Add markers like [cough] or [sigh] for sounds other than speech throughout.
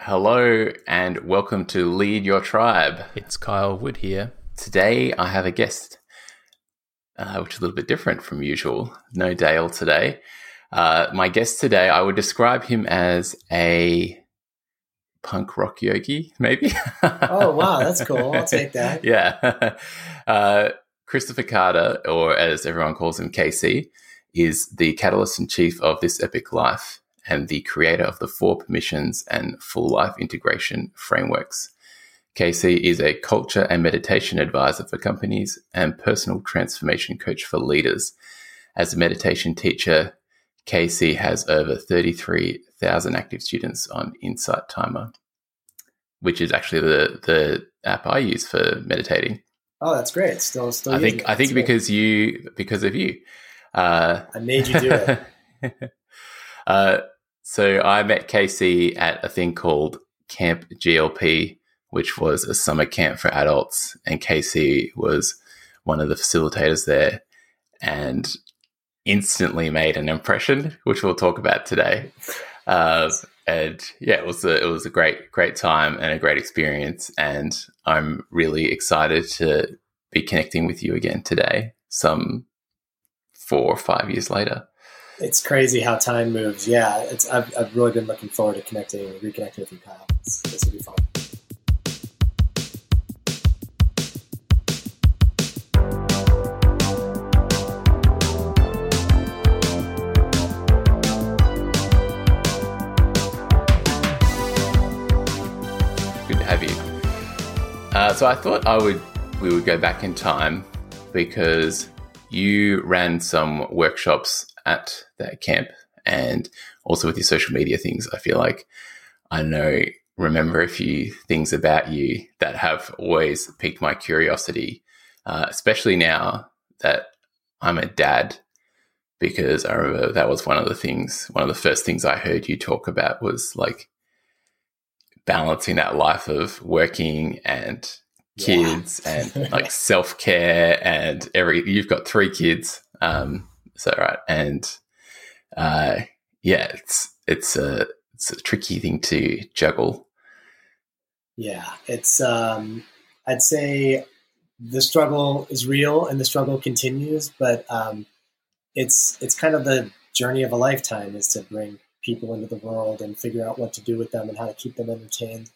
Hello and welcome to Lead Your Tribe. It's Kyle Wood here. Today I have a guest, uh, which is a little bit different from usual. No Dale today. Uh, my guest today, I would describe him as a punk rock yogi, maybe. oh, wow, that's cool. I'll take that. [laughs] yeah. [laughs] Uh, Kristoffer Carter, or as everyone calls him, KC, is the catalyst in chief of This Epic Life and the creator of the Four Permissions and Full Life Integration frameworks. KC is a culture and meditation advisor for companies and personal transformation coach for leaders. As a meditation teacher, KC has over 33,000 active students on Insight Timer, which is actually the, the app I use for meditating. Oh, that's great. Still, still. I think I think because you because of you. Uh, I made you do it. [laughs] uh, so I met KC at a thing called Camp GLP, which was a summer camp for adults, and KC was one of the facilitators there, and instantly made an impression, which we'll talk about today. Uh, and yeah, it was a it was a great great time and a great experience, and I'm really excited to be connecting with you again today, some four or five years later. It's crazy how time moves. Yeah, it's I've, I've really been looking forward to connecting, and reconnecting with you, Kyle. It's, this will be fun. Good to have you. Uh, so I thought I would we would go back in time because you ran some workshops at that camp and also with your social media things i feel like i know remember a few things about you that have always piqued my curiosity uh, especially now that i'm a dad because i remember that was one of the things one of the first things i heard you talk about was like balancing that life of working and kids yeah. and like [laughs] self-care and every you've got three kids um so right, and uh, yeah, it's it's a it's a tricky thing to juggle. Yeah, it's um, I'd say the struggle is real and the struggle continues, but um, it's it's kind of the journey of a lifetime is to bring people into the world and figure out what to do with them and how to keep them entertained.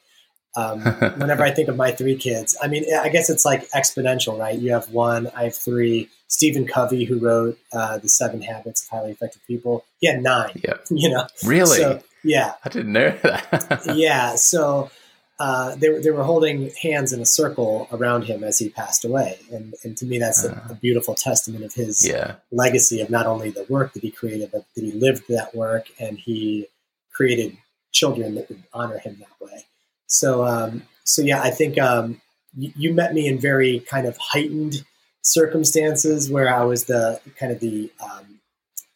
Um, [laughs] whenever I think of my three kids, I mean, I guess it's like exponential, right? You have one, I have three. Stephen Covey, who wrote uh, the Seven Habits of Highly Effective People, he had nine. Yeah, [laughs] you know, really? So, yeah, I didn't know that. [laughs] yeah, so uh, they they were holding hands in a circle around him as he passed away, and and to me that's uh, a, a, beautiful testament of his yeah. legacy of not only the work that he created, but that he lived that work and he created children that would honor him that way. So, um, so yeah, I think um, you, you, met me in very kind of heightened circumstances where I was the kind of the um,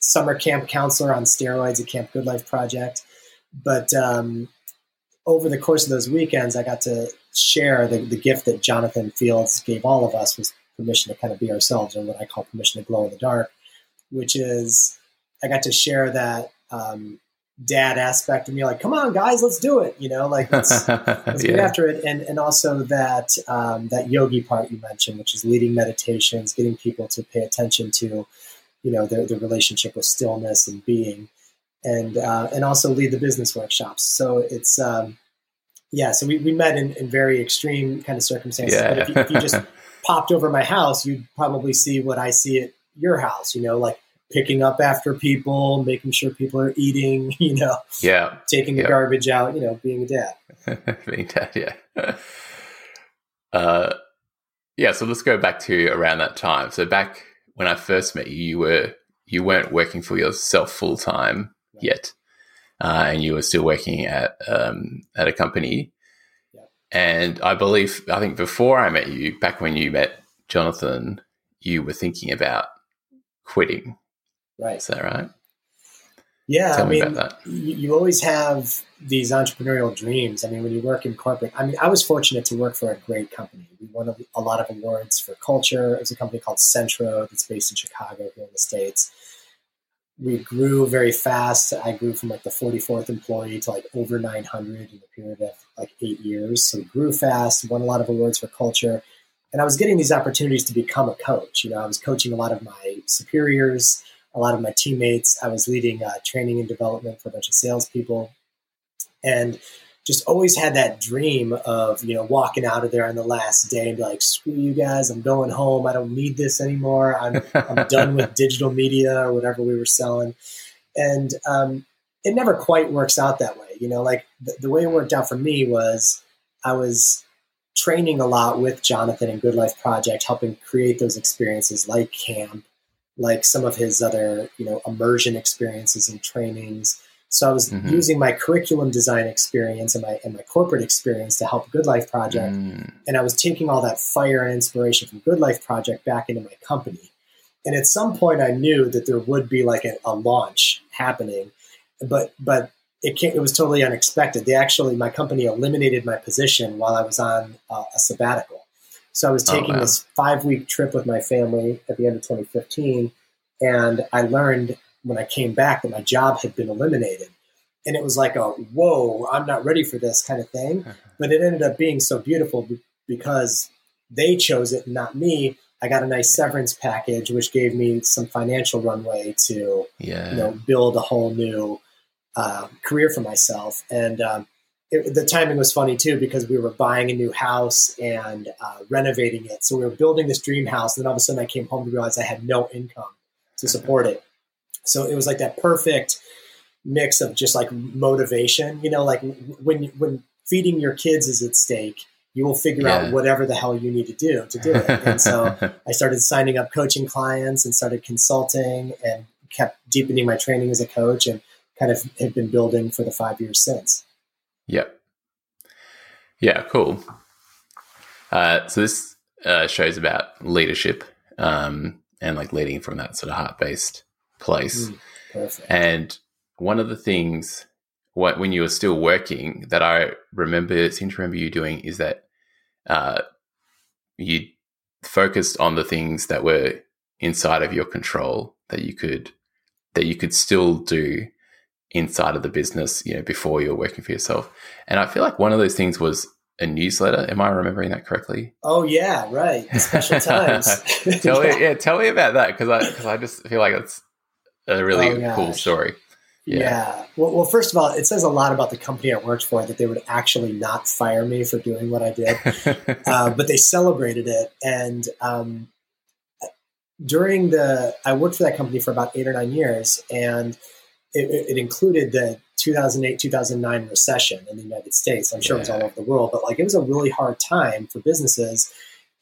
summer camp counselor on steroids at Camp Good Life Project. But um, over the course of those weekends, I got to share the, the gift that Jonathan Fields gave all of us was permission to kind of be ourselves, or what I call permission to glow in the dark, which is I got to share that um, dad aspect of me like come on guys let's do it you know like let's, [laughs] let's yeah. get after it and and also that um, that yogi part you mentioned which is leading meditations getting people to pay attention to you know their, their relationship with stillness and being and uh, and also lead the business workshops so it's um, yeah so we, we met in, in very extreme kind of circumstances yeah. but if you, if you just [laughs] popped over my house you'd probably see what i see at your house you know like picking up after people, making sure people are eating, [laughs] you know, yeah, taking the garbage out, you know, being a dad. [laughs] being dad, yeah. [laughs] uh, yeah, so let's go back to around that time. So back when I first met you, you were you weren't working for yourself full time right. yet, uh, and you were still working at um, at a company. And I believe, I think before I met you, back when you met Jonathan, you were thinking about quitting Right. Is that right? Yeah, Tell I mean, you, you, always have these entrepreneurial dreams. I mean, when you work in corporate, I mean, I was fortunate to work for a great company. We won a, a lot of awards for culture. It was a company called Centro that's based in Chicago here in the States. we grew very fast. I grew from like the 44th employee to like over 900 in a period of like eight years. So we grew fast, won a lot of awards for culture. And I was getting these opportunities to become a coach. You know, I was coaching a lot of my superiors, a lot of my teammates. I was leading uh, training and development for a bunch of salespeople. And just always had that dream of, you know, walking out of there on the last day and be like, screw you guys, I'm going home. I don't need this anymore. I'm, I'm [laughs] done with digital media or whatever we were selling. And um, it never quite works out that way. You know, like the, the way it worked out for me was I was training a lot with Jonathan and Good Life Project, helping create those experiences like camp, like some of his other, you know, immersion experiences and trainings so I was mm-hmm. using my curriculum design experience and my and my corporate experience to help Good Life Project, mm. and I was taking all that fire and inspiration from Good Life Project back into my company. And at some point, I knew that there would be like a, a launch happening, but but it came, it was totally unexpected. They actually my company eliminated my position while I was on uh, a sabbatical. So I was oh, taking oh, this five week trip with my family at the end of 2015, and I learned when I came back that my job had been eliminated. And it was like a whoa, I'm not ready for this kind of thing. [laughs] But it ended up being so beautiful because they chose it, not me. I got a nice severance package, which gave me some financial runway to, yeah. you know, build a whole new uh, career for myself. And um, it, the timing was funny too because we were buying a new house and uh, renovating it. So we were building this dream house, and then all of a sudden I came home to realize I had no income to support it. So it was like that perfect mix of just like motivation, you know, like when when feeding your kids is at stake, you will figure yeah. out whatever the hell you need to do to do it. And so [laughs] I started signing up coaching clients and started consulting and kept deepening my training as a coach and kind of have been building for the five years since. Yep. Yeah, cool. Uh, so this uh, shows about leadership um, and like leading from that sort of heart based place. Mm, and one of the things what, when you were still working that I remember seem to remember you doing is that uh, you focused on the things that were inside of your control that you could that you could still do inside of the business, you know, before you were working for yourself. And I feel like one of those things was a newsletter. Am I remembering that correctly? Oh yeah, right. special [laughs] times. tell [laughs] yeah. me, yeah, tell me about that because I because I just feel like it's a really oh, cool story. Yeah. yeah. Well, well, first of all, it says a lot about the company I worked for that they would actually not fire me for doing what I did, [laughs] uh, but they celebrated it. And um, during the, I worked for that company for about eight or nine years, and it, it included the 2008 2009 recession in the United States. I'm sure yeah. it was all over the world, but like it was a really hard time for businesses.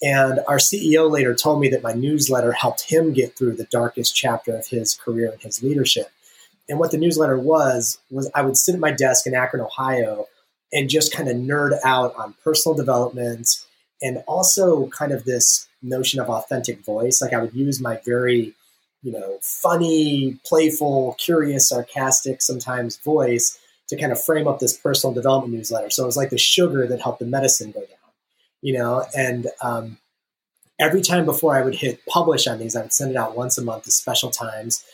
And our CEO later told me that my newsletter helped him get through the darkest chapter of his career and his leadership. And what the newsletter was, was I would sit at my desk in Akron, Ohio, and just kind of nerd out on personal development and also kind of this notion of authentic voice. Like I would use my very, you know, funny, playful, curious, sarcastic, sometimes voice to kind of frame up this personal development newsletter. So it was like the sugar that helped the medicine go down you know, and um, every time before I would hit publish on these, I would send it out once a month to special times.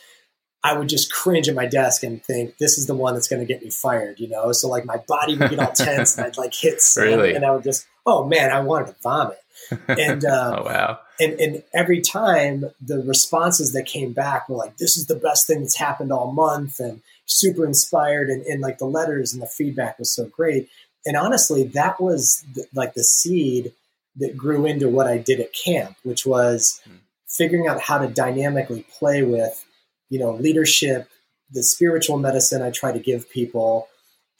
I would just cringe at my desk and think, this is the one that's going to get me fired, you know? So like my body would get all tense and I'd like hit really? and I would just, oh man, I wanted to vomit. And, uh, [laughs] oh, wow. And, and every time the responses that came back were like, this is the best thing that's happened all month and super inspired. And, and like the letters and the feedback was so great and honestly, that was the, like the seed that grew into what I did at camp, which was mm. figuring out how to dynamically play with, you know, leadership, the spiritual medicine I try to give people,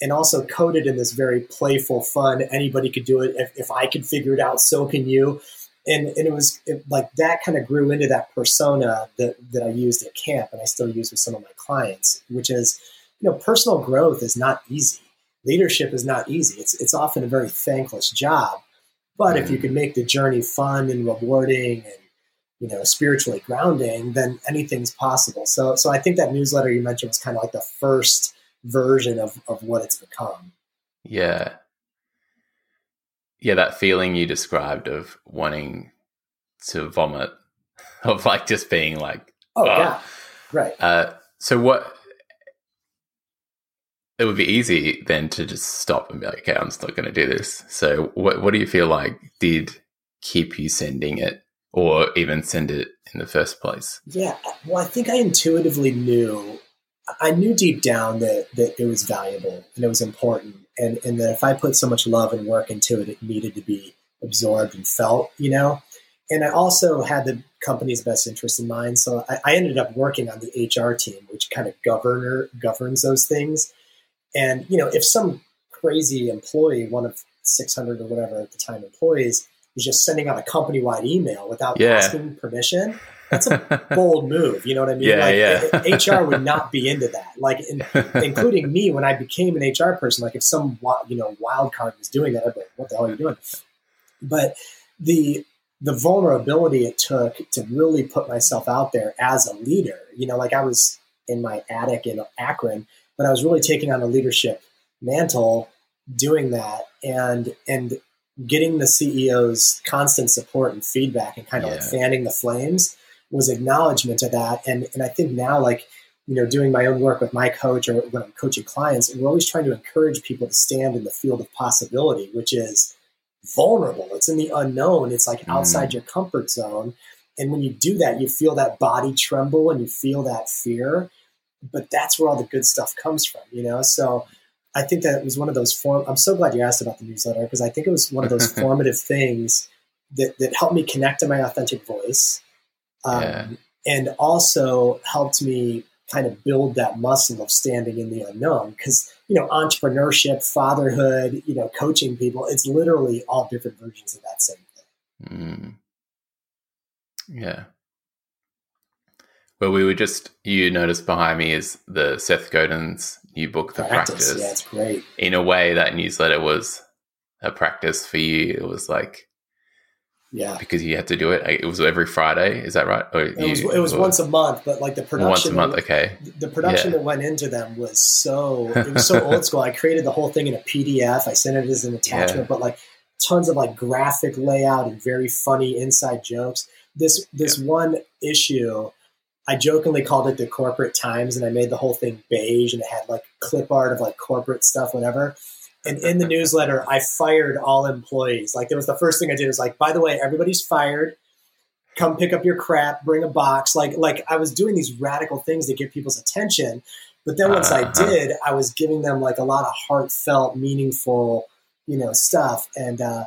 and also coded in this very playful, fun. Anybody could do it. If, if I could figure it out, so can you. And, and it was it, like that kind of grew into that persona that, that I used at camp and I still use with some of my clients, which is, you know, personal growth is not easy leadership is not easy. It's it's often a very thankless job. But if you mm. can make the journey fun and rewarding and you know spiritually grounding, then anything's possible. So so I think that newsletter you mentioned was kind of like the first version of of what it's become. Yeah. Yeah, that feeling you described of wanting to vomit, [laughs] of like just being like, oh, oh. yeah, right. Uh, so what? It would be easy then to just stop and be like, okay, I'm just not going to do this. So what what do you feel like did keep you sending it or even send it in the first place? Yeah, well, I think I intuitively knew. I knew deep down that that it was valuable and it was important, and and that if I put so much love and work into it, it needed to be absorbed and felt. You know, and I also had the company's best interest in mind. So I, I ended up working on the HR team, which kind of governor governs those things. And you know, if some crazy employee, one of 600 or whatever at the time employees, was just sending out a company wide email without yeah. asking permission, that's a [laughs] bold move. You know what I mean? Yeah, like, yeah. [laughs] HR would not be into that. Like, in, [laughs] including me when I became an HR person. Like, if some you know wild card was doing that, I'd be like, "What the hell are you doing?" But the the vulnerability it took to really put myself out there as a leader. You know, like I was in my attic in Akron, but I was really taking on a leadership mantle doing that and and getting the CEO's constant support and feedback and kind of yeah. like fanning the flames was acknowledgement of that. And and I think now like you know, doing my own work with my coach or when I'm coaching clients, we're always trying to encourage people to stand in the field of possibility, which is vulnerable. It's in the unknown. It's like outside mm. your comfort zone. And when you do that, you feel that body tremble and you feel that fear. But that's where all the good stuff comes from, you know? So I think that was one of those form. I'm so glad you asked about the newsletter because I think it was one of those [laughs] formative things that, that helped me connect to my authentic voice. Um, yeah. And also helped me kind of build that muscle of standing in the unknown because you know entrepreneurship fatherhood you know coaching people it's literally all different versions of that same thing mm. yeah well we were just you noticed behind me is the seth godin's new book the practice, practice. yeah it's great in a way that newsletter was a practice for you it was like yeah, because you had to do it. It was every Friday. Is that right? Or it was, it was once a month, but like the production once a month. Okay, the production yeah. that went into them was so it was so [laughs] old school. I created the whole thing in a PDF. I sent it as an attachment, yeah. but like tons of like graphic layout and very funny inside jokes. This this yeah. one issue, I jokingly called it the corporate times, and I made the whole thing beige, and it had like clip art of like corporate stuff, whatever. And in the newsletter, I fired all employees. Like, there was the first thing I did was like, by the way, everybody's fired. Come pick up your crap, bring a box. Like, like I was doing these radical things to get people's attention. But then once uh-huh. I did, I was giving them like a lot of heartfelt, meaningful, you know, stuff. And uh,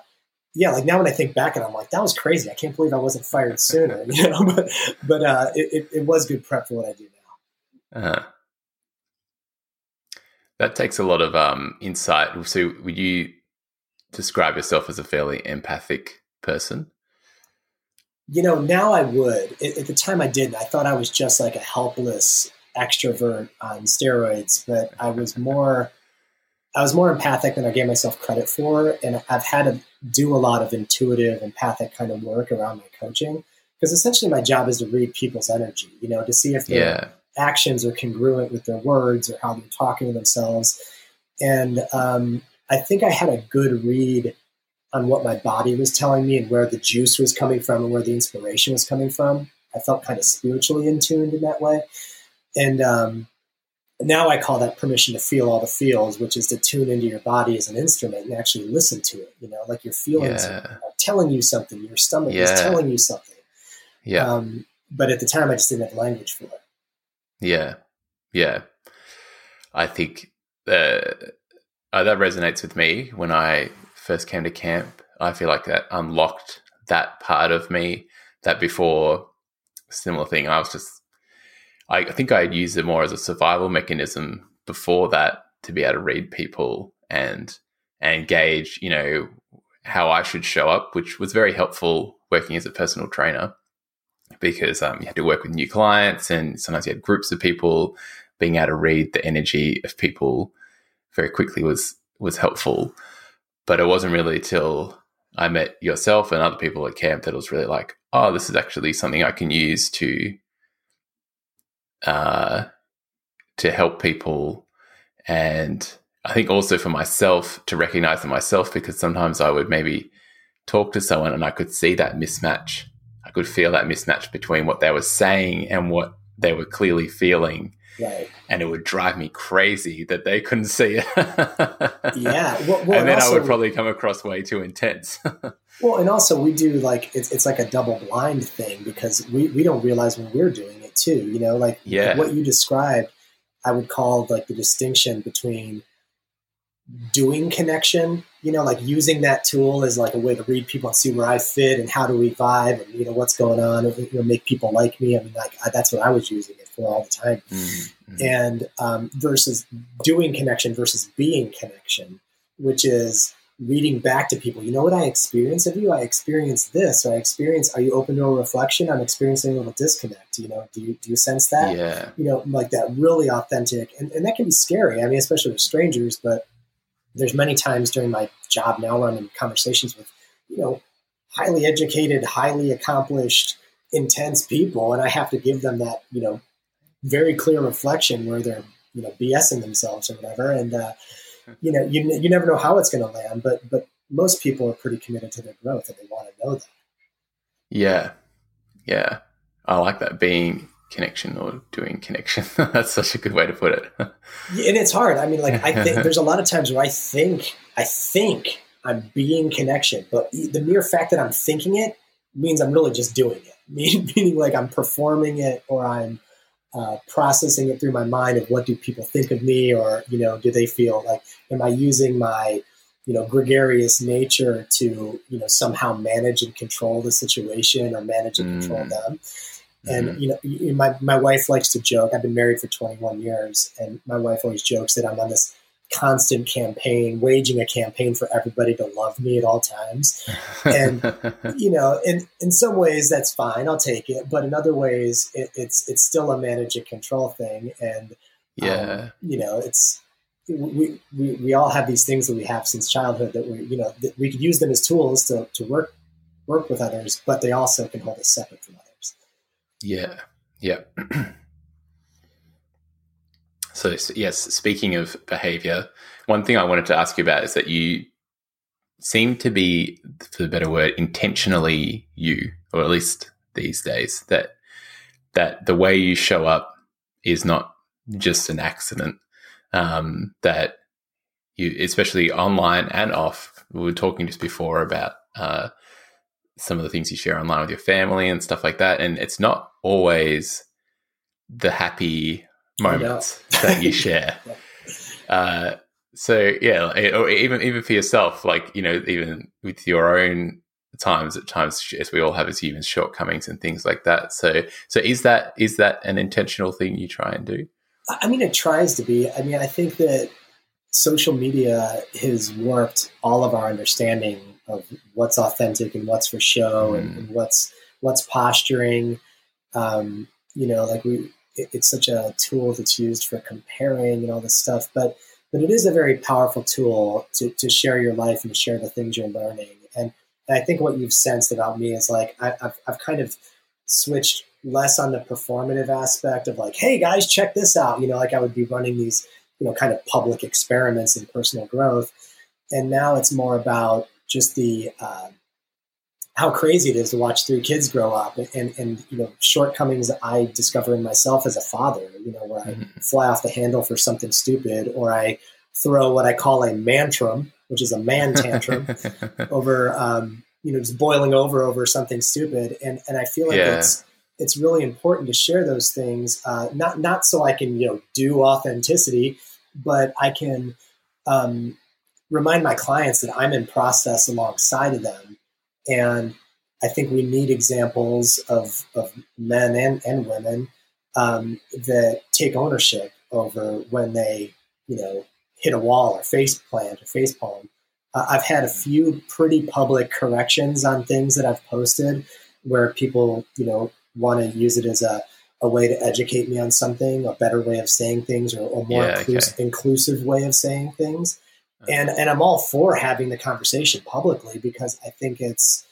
yeah, like now when I think back and I'm like, that was crazy. I can't believe I wasn't fired sooner. [laughs] You know, but but uh, it, it, was good prep for what I do now. Uh-huh. That takes a lot of um, insight. So, would you describe yourself as a fairly empathic person? You know, now I would. At, the time I didn't. I thought I was just like a helpless extrovert on steroids, but I was more I was more empathic than I gave myself credit for. And I've had to do a lot of intuitive, empathic kind of work around my coaching. Because essentially my job is to read people's energy, you know, to see if they're yeah actions are congruent with their words or how they're talking to themselves. And um, I think I had a good read on what my body was telling me and where the juice was coming from and where the inspiration was coming from. I felt kind of spiritually in tuned in that way. And um, now I call that permission to feel all the feels, which is to tune into your body as an instrument and actually listen to it. You know, like your feelings yeah. are, telling you something, your stomach yeah. is telling you something. Yeah. Um, but at the time, I just didn't have language for it. Yeah, yeah. I think uh, uh, that resonates with me. When I first came to camp, I feel like that unlocked that part of me that before similar thing. I was just, I think I used it more as a survival mechanism before that to be able to read people and and gauge, you know, how I should show up, which was very helpful working as a personal trainer because um, you had to work with new clients and sometimes you had groups of people. Being able to read the energy of people very quickly was was helpful. But it wasn't really till I met yourself and other people at camp that it was really like, oh, this is actually something I can use to uh, to help people, and I think also for myself to recognize in myself because sometimes I would maybe talk to someone and I could see that mismatch I could feel that mismatch between what they were saying and what they were clearly feeling. Right. And it would drive me crazy that they couldn't see it. [laughs] yeah. Well, well, and then also, I would probably come across way too intense. [laughs] well, and also we do like it's, it's like a double blind thing because we, we don't realize when we're doing it too. You know, like, yeah. What you described, I would call like the distinction between doing connection you know like using that tool as like a way to read people and see where i fit and how do we vibe and you know what's going on and you know make people like me i mean like I, that's what i was using it for all the time mm-hmm. and um, versus doing connection versus being connection which is reading back to people you know what i experience of you? I experience this. Or i experience are you open to a reflection? I'm experiencing a little disconnect you know do you do you sense that? Yeah. You know like that really authentic and, and that can be scary i mean especially with strangers but there's many times during my job now where I'm in conversations with, you know, highly educated, highly accomplished, intense people, and I have to give them that, you know, very clear reflection where they're, you know, BSing themselves or whatever. And, uh, you know, you, you never know how it's going to land, but, but most people are pretty committed to their growth and they want to know that. Yeah. Yeah. I like that being connection or doing connection. [laughs] That's such a good way to put it. and it's hard. I mean, like I think [laughs] there's a lot of times where I think I think I'm being connection, but the mere fact that I'm thinking it means I'm really just doing it. [laughs] Meaning, like I'm performing it or I'm uh, processing it through my mind of what do people think of me, or you know, do they feel like am I using my you know gregarious nature to you know somehow manage and control the situation or manage and control mm. them and mm-hmm. you know, my my wife likes to joke. I've been married for 21 years, and my wife always jokes that I'm on this constant campaign, waging a campaign for everybody to love me at all times. And [laughs] you know, in in some ways that's fine. I'll take it, but in other ways, it, it's it's still a manage and control thing. And yeah, um, you know, it's we, we we all have these things that we have since childhood that we you know that we could use them as tools to to work work with others, but they also can hold us separate from others. Yeah. Yeah. [clears throat] so, yes, speaking of behavior, one thing I wanted to ask you about is that you seem to be, for the better word, intentionally you, or at least these days, that that the way you show up is not just an accident. Um, that you, especially online and off, we were talking just before about uh, some of the things you share online with your family and stuff like that. And it's not always the happy moments that you share. [laughs] Uh, so yeah, or even even for yourself, like you know, even with your own times at times, as we all have as humans, shortcomings and things like that. So so is that is that an intentional thing you try and do? I mean, it tries to be. I mean, I think that social media has warped all of our understanding of what's authentic and what's for show mm. and, and, what's what's posturing. Um, you know, like we, it, it's such a tool that's used for comparing and all this stuff, but but it is a very powerful tool to to share your life and share the things you're learning. And, I think what you've sensed about me is like I, I've I've kind of switched less on the performative aspect of like, hey guys, check this out. You know, like I would be running these you know kind of public experiments in personal growth, and now it's more about just the uh, how crazy it is to watch three kids grow up and, and you know shortcomings I discover in myself as a father. You know, where I mm-hmm. fly off the handle for something stupid, or I throw what I call a mantrum, which is a man tantrum [laughs] over um, you know just boiling over over something stupid. And and I feel like yeah. it's it's really important to share those things, uh, not not so I can you know do authenticity, but I can um, remind my clients that I'm in process alongside of them. And I think we need examples of, of men and, and women um, that take ownership over when they, you know, hit a wall or face plant or face palm. Uh, I've had a few pretty public corrections on things that I've posted where people, you know, want to use it as a, a way to educate me on something, a better way of saying things, or a more yeah, inclus- okay. inclusive way of saying things and and I'm all for having the conversation publicly because I think it's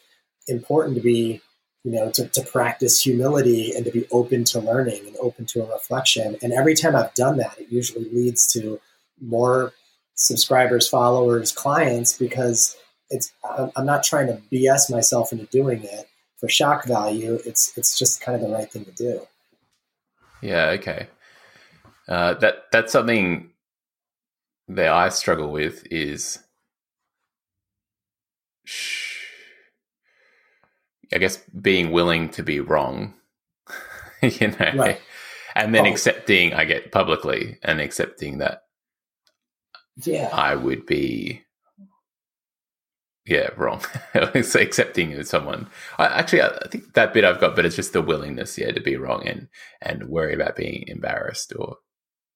important to be you know to, to practice humility and to be open to learning and open to a reflection. And every time I've done that it usually leads to more subscribers followers clients because it's I'm not trying to BS myself into doing it for shock value. It's it's just kind of the right thing to do. Yeah okay. Uh, that that's something that I struggle with is, I guess, being willing to be wrong. [laughs] you know, Right. and then Oh. accepting, I get publicly, and accepting that Yeah. I would be, yeah, wrong. [laughs] accepting someone. I, actually, I, I think that bit I've got, but it's just the willingness, yeah, to be wrong and and worry about being embarrassed or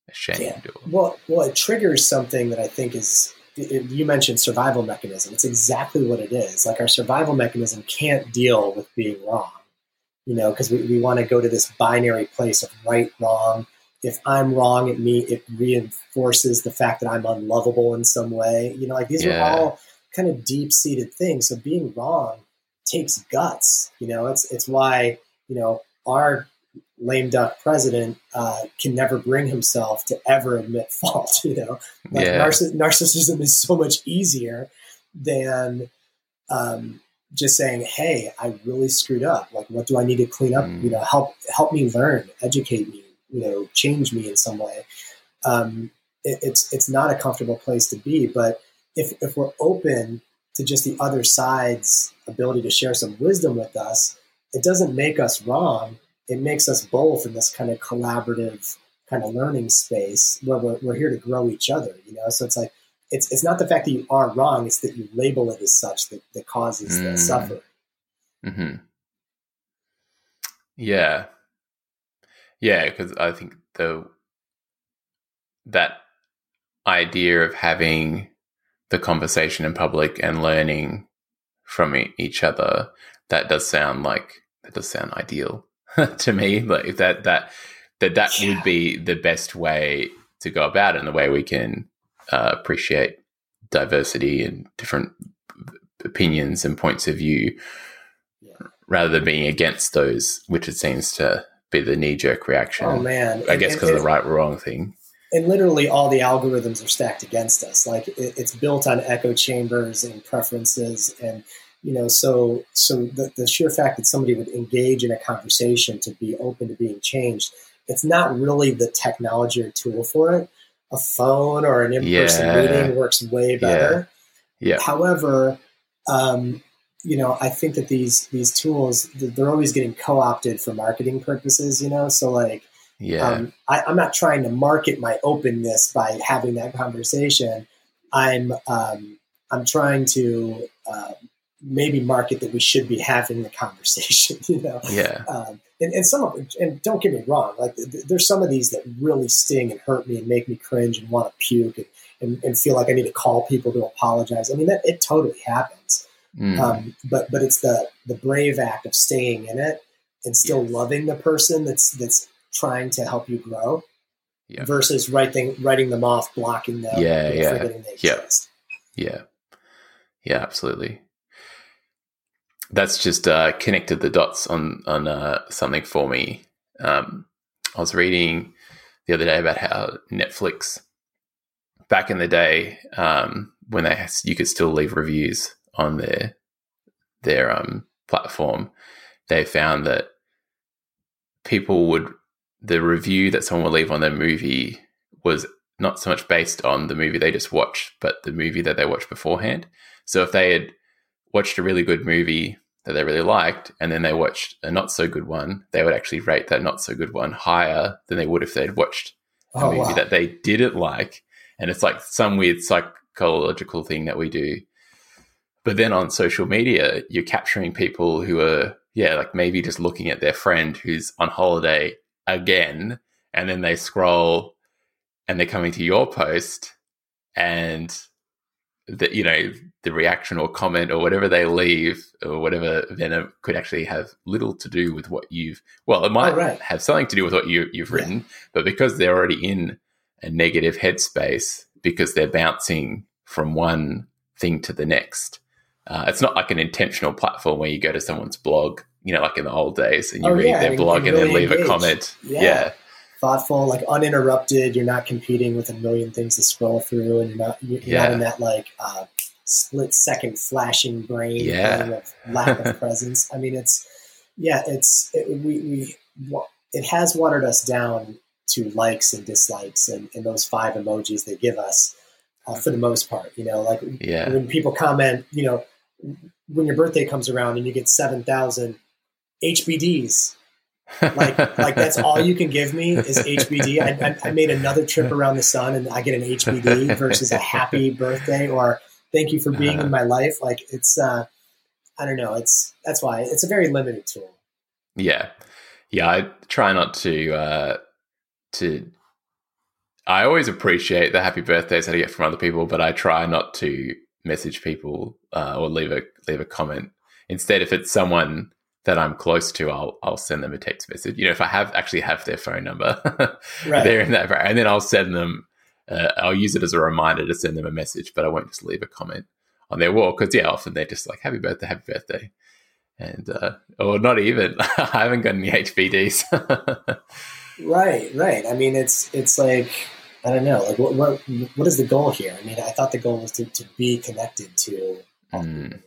ashamed. Yeah. Well, well, it triggers something that I think is. It, you mentioned survival mechanism. It's exactly what it is. Like our survival mechanism can't deal with being wrong, you know, because we, we want to go to this binary place of right, wrong. If I'm wrong, it me it reinforces the fact that I'm unlovable in some way. You know, like these Yeah. are all kind of deep seated things. So being wrong takes guts. You know, it's it's why you know our lame duck president uh, can never bring himself to ever admit [laughs] fault. You know, like yeah, narciss- narcissism is so much easier than um, just saying, "Hey, I really screwed up. Like, what do I need to clean up? Mm. You know, help help me learn, educate me, you know, change me in some way." Um, it, it's it's not a comfortable place to be, but if if we're open to just the other side's ability to share some wisdom with us, it doesn't make us wrong. It makes us both in this kind of collaborative kind of learning space where we're, we're here to grow each other, you know? So it's like, it's, it's not the fact that you are wrong, it's that you label it as such that, that causes the Mm. suffering. hmm yeah, yeah, because I think the that idea of having the conversation in public and learning from each other that does sound like that does sound ideal [laughs] to me like that that that that Yeah. would be the best way to go about it and the way we can uh, appreciate diversity and different opinions and points of view Yeah. rather than being against those which it seems to be the knee-jerk reaction Oh man. i And- guess because of the right or wrong thing and literally all the algorithms are stacked against us like it, it's built on echo chambers and preferences and you know so so the, the sheer fact that somebody would engage in a conversation to be open to being changed it's not really the technology or tool for it. A phone or an in-person Yeah. meeting works way better. Yeah. However um, you know i think that these these tools they're always getting co-opted for marketing purposes you know? So like yeah. um, I, I'm not trying to market my openness by having that conversation. I'm um, I'm trying to uh, maybe market that we should be having the conversation. [laughs] You know, yeah um, and, and some of and don't get me wrong, like th- there's some of these that really sting and hurt me and make me cringe and want to puke and, and, and feel like I need to call people to apologize. I mean, that it totally happens. Mm. Um, but but it's the the brave act of staying in it and still Yes. loving the person that's that's trying to help you grow Yeah. versus writing writing them off, blocking them, Yeah, yeah, yeah. Yeah. Yeah, absolutely. That's just uh, connected the dots on on uh, something for me. Um, I was reading the other day about how Netflix, back in the day, um, when they you could still leave reviews on their their um, platform, they found that people would the review that someone would leave on their movie was not so much based on the movie they just watched, but the movie that they watched beforehand. So if they had watched a really good movie that they really liked, and then they watched a not so good one, they would actually rate that not so good one higher than they would if they'd watched a Oh movie wow! that they didn't like. And it's like some weird psychological thing that we do. But then on social media, you're capturing people who are, yeah, like maybe just looking at their friend who's on holiday again, and then they scroll and they're coming to your post and the, you know the reaction or comment or whatever they leave or whatever venom could actually have little to do with what you've well it might Oh, right. have something to do with what you, you've Yeah. written but because they're already in a negative headspace because they're bouncing from one thing to the next uh, it's not like an intentional platform where you go to someone's blog you know like in the old days and you Oh, read yeah, their blog and and, then really leave a comment Yeah. yeah Thoughtful, like uninterrupted. You're not competing with a million things to scroll through, and you're not you're Yeah. not in that like uh, split second flashing brain Yeah. of lack of [laughs] presence. I mean, it's yeah, it's it, we we it has watered us down to likes and dislikes and, and those five emojis they give us uh, for the most part. You know, like Yeah. when people comment, you know, when your birthday comes around and you get 7,000 HBDs, like like that's all you can give me is HBD. I, I, I made another trip around the sun and I get an HBD versus a happy birthday or thank you for being in my life. Like it's, uh, I don't know. It's that's why it's a very limited tool. Yeah, yeah. I try not to uh, to. I always appreciate the happy birthdays that I get from other people, but I try not to message people uh, or leave a leave a comment. Instead, if it's someone that I'm close to, I'll I'll send them a text message. You know, if I have actually have their phone number, [laughs] Right. they're in that, and then I'll send them. Uh, I'll use it as a reminder to send them a message, but I won't just leave a comment on their wall because yeah, often they're just like happy birthday, happy birthday, and uh, or not even. [laughs] I haven't got any HBDs. Right, right. I mean, it's it's like I don't know. Like, what what what is the goal here? I mean, I thought the goal was to, to be connected to. Mm.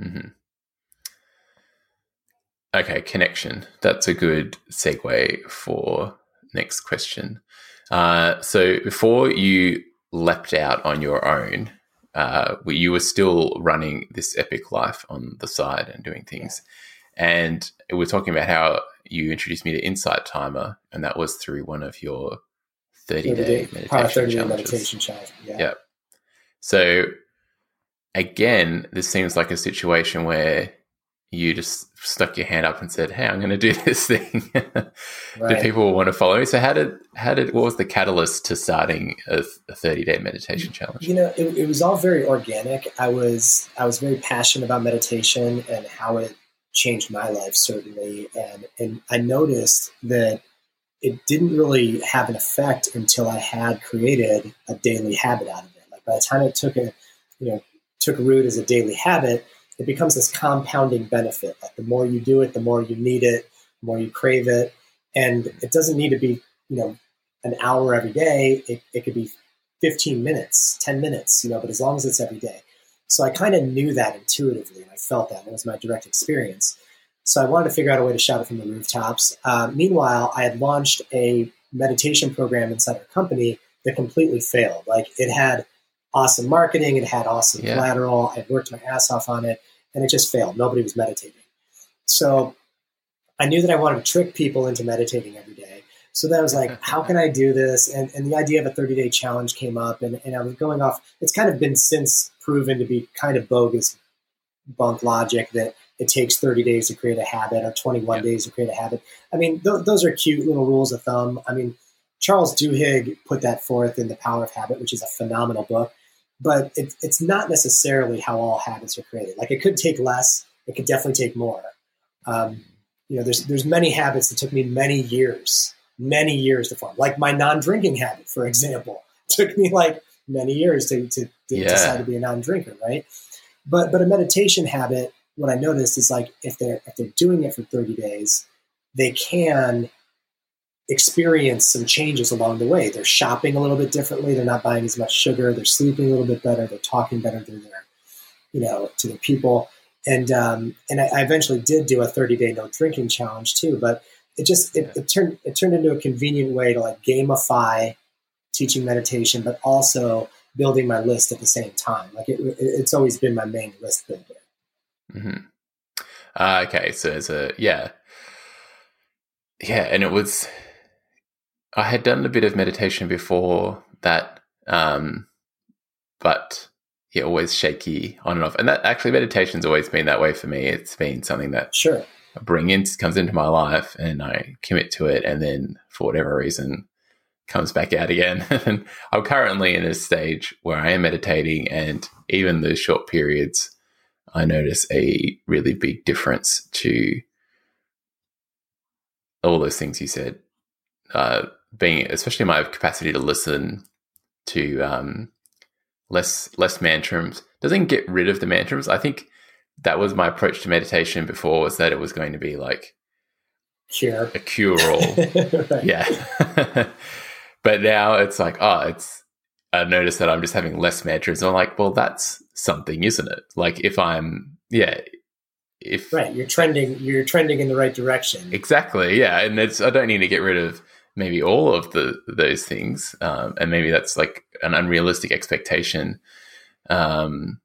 hmm Okay, connection. That's a good segue for next question. Uh, so before you leapt out on your own, uh, you were still running this epic life on the side and doing things. And we we're talking about how you introduced me to Insight Timer, and that was through one of your 30 day meditation challenges. meditation challenge. Yeah. Yeah. So again, this seems like a situation where you just stuck your hand up and said, "Hey, I'm going to do [laughs] this thing." Do Right. people want to follow? Me? So how did how did what was the catalyst to starting a, a 30 day meditation challenge? You know, it, it was all very organic. I was I was very passionate about meditation and how it changed my life certainly, and and I noticed that it didn't really have an effect until I had created a daily habit out of it. Like by the time it took a you know took root as a daily habit, it becomes this compounding benefit. Like the more you do it, the more you need it, the more you crave it, and it doesn't need to be you know an hour every day. It, it could be 15 minutes, 10 minutes, you know, but as long as it's every day. So I kind of knew that intuitively and I felt that. It was my direct experience. So I wanted to figure out a way to shout it from the rooftops. Uh, meanwhile, I had launched a meditation program inside our company that completely failed. Like it had awesome marketing, it had awesome Yeah. collateral, I worked my ass off on it, and it just failed. Nobody was meditating. So I knew that I wanted to trick people into meditating every day. So then I was like, how can I do this? And, and the idea of a 30 day challenge came up, and, and I was going off. It's kind of been since proven to be kind of bogus bunk logic that it takes 30 days to create a habit or 21 Yeah. days to create a habit. I mean, th- those are cute little rules of thumb. I mean, Charles Duhigg put that forth in The Power of Habit, which is a phenomenal book, but it, it's not necessarily how all habits are created. Like it could take less, it could definitely take more. Um, you know, there's there's many habits that took me many years, many years to form. Like my non-drinking habit, for example, [laughs] took me like many years to, to, to Yeah. decide to be a non-drinker, right? But but a meditation habit, what I noticed is like if they're if they're doing it for 30 days, they can experience some changes along the way. They're shopping a little bit differently. They're not buying as much sugar. They're sleeping a little bit better. They're talking better to their, you know, to the people. And um, and I, I eventually did do a 30 day no drinking challenge too. But it just it, it turned it turned into a convenient way to like gamify teaching meditation, but also building my list at the same time. Like it, it, it's always been my main list builder. hmm Uh, okay, so it's a yeah, yeah, and it was. I had done a bit of meditation before that, um, but yeah, always shaky on and off. And that actually, meditation's always been that way for me. It's been something that Sure. I bring in comes into my life, and I commit to it, and then for whatever reason comes back out again. [laughs] and I'm currently in a stage where I am meditating, and even those short periods, I notice a really big difference to all those things you said. Uh, being especially my capacity to listen to um, less less mantrums doesn't get rid of the mantrums. I think that was my approach to meditation before was that it was going to be like Cure. a cure all, [laughs] yeah. [laughs] but now it's like, oh, it's I notice that I'm just having less mantras. I'm like, well, that's something, isn't it? Like if I'm yeah, if Right. You're trending. You're trending in the right direction. Exactly, yeah, and it's I don't need to get rid of maybe all of the those things, um, and maybe that's like an unrealistic expectation. Um,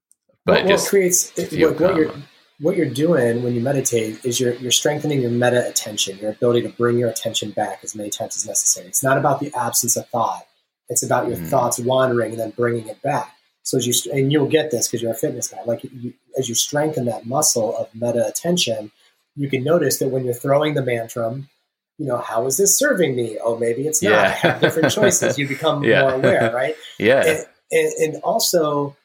but well, what creates what, what you're what you're doing when you meditate is you're you're strengthening your meta attention, your ability to bring your attention back as many times as necessary. It's not about the absence of thought; it's about your mm. thoughts wandering and then bringing it back. So as you and you'll get this because you're a fitness guy. Like you, as you strengthen that muscle of meta attention, you can notice that when you're throwing the mantrum, you know, how is this serving me? Oh, maybe it's not. Yeah. I have different [laughs] choices. You become yeah. more aware, right? Yeah. And, and, and also,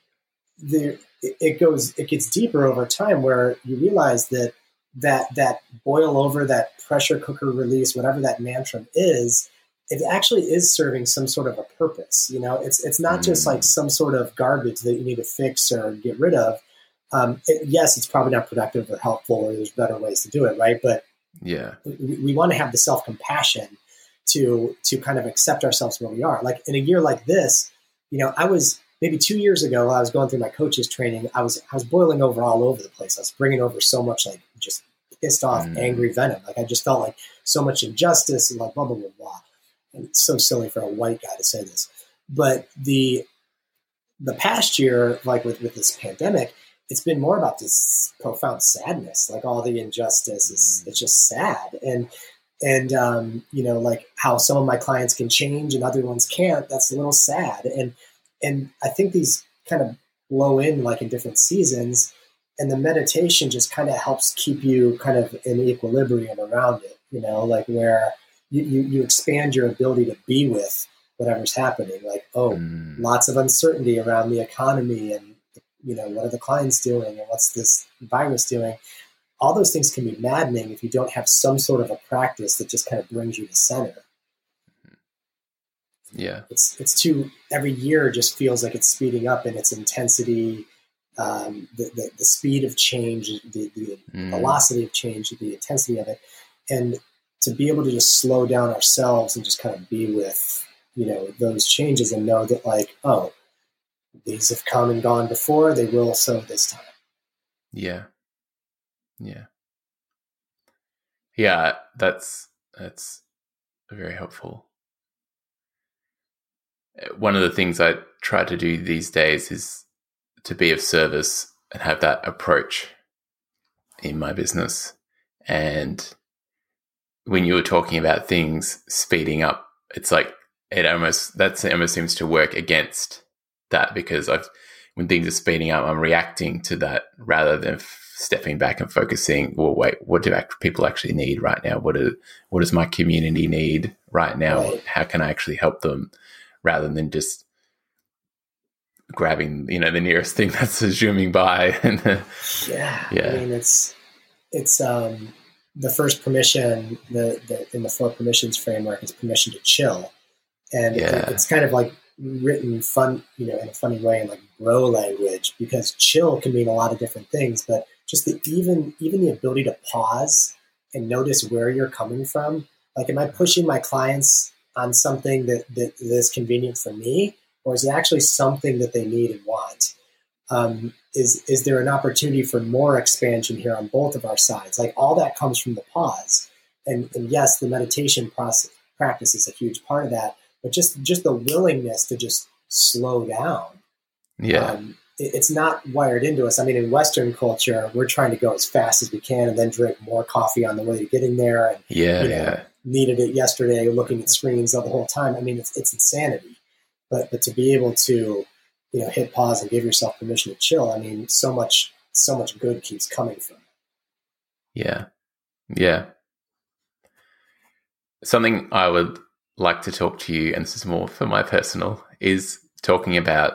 the it goes it gets deeper over time where you realize that that that boil over that pressure cooker release, whatever that mantram is, it actually is serving some sort of a purpose. You know, it's it's not mm. just like some sort of garbage that you need to fix or get rid of. Um, it, yes, it's probably not productive or helpful, or there's better ways to do it, right? But yeah, we, we want to have the self compassion to to kind of accept ourselves where we are. Like in a year like this, you know, I was maybe two years ago. I was going through my coaches training. I was I was boiling over all over the place. I was bringing over so much like just pissed off, mm. angry venom. Like I just felt like so much injustice and like blah blah blah blah and it's so silly for a white guy to say this, but the the past year, like with, with this pandemic, it's been more about this profound sadness, like all the injustice is mm-hmm. it's just sad. And and um, you know, like how some of my clients can change and other ones can't, that's a little sad. And and I think these kind of blow in like in different seasons and the meditation just kind of helps keep you kind of in equilibrium around it, you know, like where you, you, you expand your ability to be with whatever's happening. Like, oh, mm. lots of uncertainty around the economy and, you know, what are the clients doing and what's this virus doing? All those things can be maddening if you don't have some sort of a practice that just kind of brings you to center. Yeah. It's, it's too, every year just feels like it's speeding up in its intensity, um, the, the, the, speed of change, the, the mm. velocity of change, the intensity of it. And to be able to just slow down ourselves and just kind of be with you know those changes and know that like oh these have come and gone before. They will so this time. Yeah. Yeah. Yeah that's that's very helpful. Uh, one of the things i try to do these days is to be of service and have that approach in my business. And when you were talking about things speeding up, it's like it almost that almost seems to work against that because I've when things are speeding up, I'm reacting to that rather than f- stepping back and focusing. Well, wait, what do people actually need right now? What do, what does my community need right now? Right. How can I actually help them, rather than just grabbing you know the nearest thing [laughs] that's zooming by [laughs] and yeah yeah i mean it's it's um the first permission the, the, in the four permissions framework is permission to chill and yeah. it, it's kind of like written fun you know in a funny way in like bro language because chill can mean a lot of different things but just the even even the ability to pause and notice where you're coming from. Like am i pushing my clients on something that that is convenient for me or is it actually something that they need and want? Um, is is there an opportunity for more expansion here on both of our sides? Like all that comes from the pause, and, and yes, the meditation process practice is a huge part of that, but just just the willingness to just slow down. Yeah. Um, it, it's not wired into us. I mean, in Western culture, we're trying to go as fast as we can and then drink more coffee on the way to getting there. And, yeah, you know, yeah. Needed it yesterday, looking at screens the whole time. I mean, it's, it's insanity. But but to be able to you know hit pause and give yourself permission to chill i mean so much so much good keeps coming from it yeah yeah something i would like to talk to you and this is more for my personal is talking about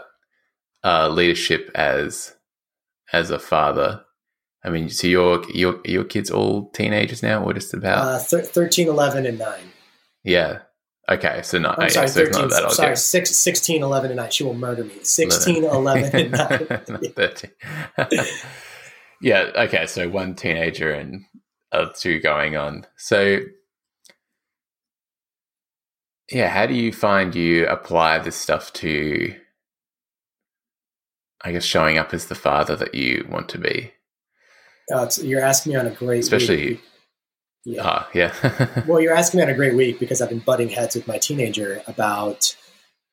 uh, leadership as as a father i mean so your your your kids all teenagers now or just about uh, th- 13 11 and 9 yeah Okay, so not. I'm sorry, so 13, not that sorry, six, 16, 11, and 9. She will murder me. 16, 11, and [laughs] 9. 13. [laughs] yeah, okay, so one teenager and uh, two going on. So, yeah, how do you find you apply this stuff to, I guess, showing up as the father that you want to be? Uh, you're asking me on a great especially week. Yeah. Ah, yeah. [laughs] well, you're asking me on a great week because I've been butting heads with my teenager about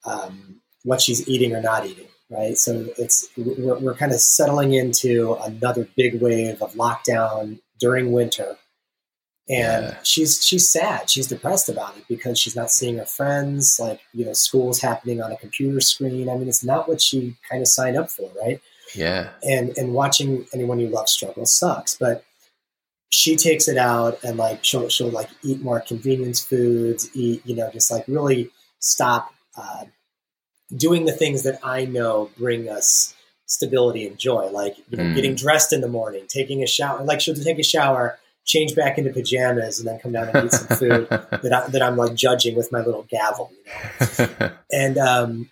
um, what she's eating or not eating. Right. So it's we're, we're kind of settling into another big wave of lockdown during winter and yeah. she's she's sad. She's depressed about it because she's not seeing her friends. Like you know school's happening on a computer screen. I mean it's not what she kind of signed up for right? Yeah. And and watching anyone you love struggle sucks. But she takes it out and like she'll she'll like eat more convenience foods eat you know just like really stop uh, doing the things that i know bring us stability and joy. Like you know mm. getting dressed in the morning taking a shower. Like she'll take a shower change back into pajamas and then come down and eat some food [laughs] that, I, that I'm like judging with my little gavel. You know? and um,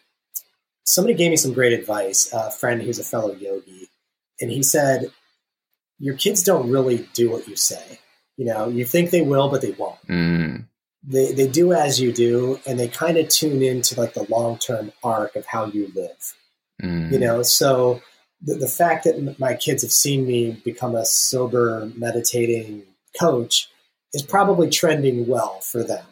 somebody gave me some great advice, a friend who's a fellow yogi, and he said, "Your kids don't really do what you say. You know, you think they will, but they won't. Mm. They they do as you do, and they kind of tune into like the long term arc of how you live. Mm. You know, so." The, the fact that my kids have seen me become a sober, meditating coach is probably trending well for them.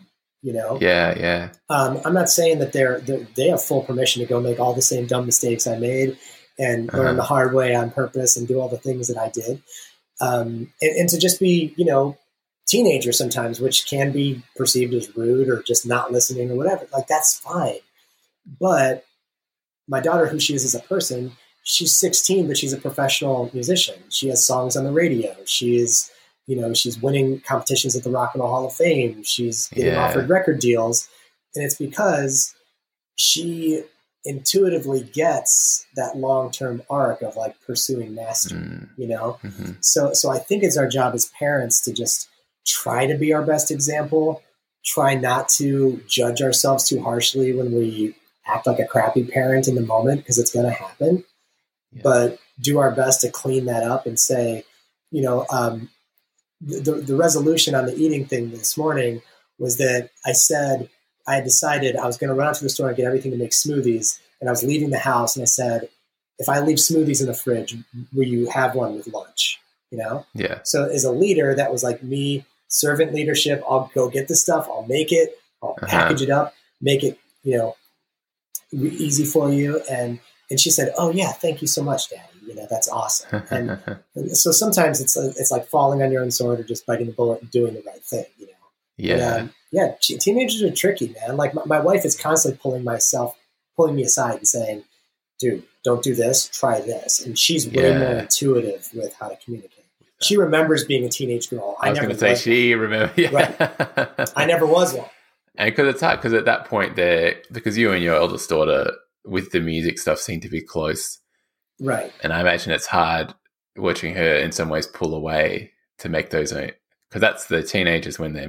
You know? Yeah, yeah. Um, I'm not saying that they're, they're, they have full permission to go make all the same dumb mistakes I made and uh-huh. learn the hard way on purpose and do all the things that I did. Um, and, and to just be, you know, teenagers sometimes, which can be perceived as rude or just not listening or whatever. Like that's fine. But my daughter, who she is as a person, she's 16, but she's a professional musician. She has songs on the radio. She is, you know, she's winning competitions at the Rock and Roll Hall of Fame. She's getting yeah. offered record deals. And it's because she intuitively gets that long-term arc of like pursuing mastery, mm. you know? Mm-hmm. So, so I think it's our job as parents to just try to be our best example, try not to judge ourselves too harshly when we act like a crappy parent in the moment because it's going to happen but do our best to clean that up and say, you know, um, the, the resolution on the eating thing this morning was that I said I had decided I was going to run out to the store and get everything to make smoothies, and I was leaving the house, and I said, if I leave smoothies in the fridge, will you have one with lunch? You know? Yeah. So as a leader, that was like me, servant leadership. I'll go get the stuff, I'll make it, I'll uh-huh. package it up, make it, you know, easy for you, and and she said, "Oh yeah, thank you so much, Daddy. You know that's awesome." And, [laughs] and so sometimes it's it's like falling on your own sword or just biting the bullet and doing the right thing. You know. Yeah. um, yeah. Teenagers are tricky, man. Like my, my wife is constantly pulling myself, pulling me aside and saying, "Dude, don't do this. Try this." And she's way yeah. more intuitive with how to communicate. She remembers being a teenage girl. I, I was going to say she remembers. [laughs] Yeah. Right. I never was one. And because it's hard, because at that point, there, because you and your eldest daughter with the music stuff seem to be close. Right. And I imagine it's hard watching her in some ways pull away to make those own because that's the teenagers when they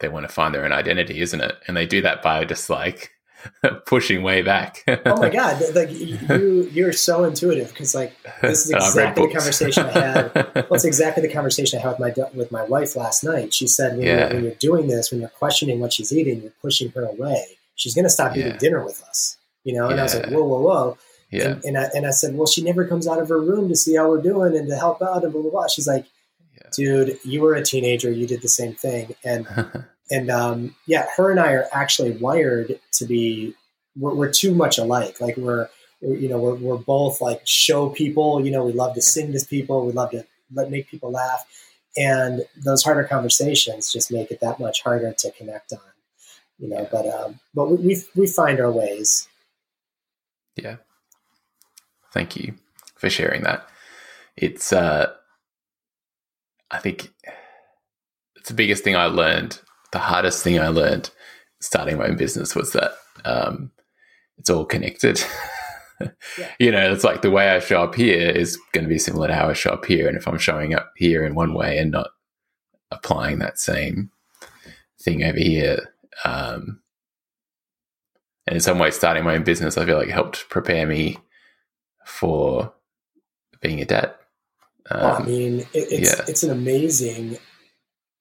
they want to find their own identity, isn't it? And they do that by just like [laughs] pushing way back. oh my [laughs] god! Like you, you're so intuitive because like this is [laughs] exactly the conversation I had. Well, it's exactly the conversation I had with my with my wife last night. She said, when, yeah. you're, when you're doing this, when you're questioning what she's eating, you're pushing her away. She's going to stop yeah. eating dinner with us you know? And yeah. I was like, whoa, whoa, whoa. Yeah. And, and, I, and I said, well, she never comes out of her room to see how we're doing and to help out and blah, blah, blah. She's like, yeah. dude, you were a teenager. You did the same thing. And, [laughs] and, um, yeah, her and I are actually wired to be, we're, we're too much alike. Like we're, we're, you know, we're, we're both like show people, you know, we love to sing to people. We love to let, make people laugh. And those harder conversations just make it that much harder to connect on, you know, but, um, but we, we, we find our ways yeah. Thank you for sharing that. It's, uh, I think it's the biggest thing I learned. The hardest thing I learned starting my own business was that um, it's all connected. [laughs] yeah. You know, it's like the way I show up here is going to be similar to how I show up here. And if I'm showing up here in one way and not applying that same thing over here, um, and in some ways, starting my own business, I feel like helped prepare me for being a dad. Um, I mean, it, it's yeah. it's an amazing.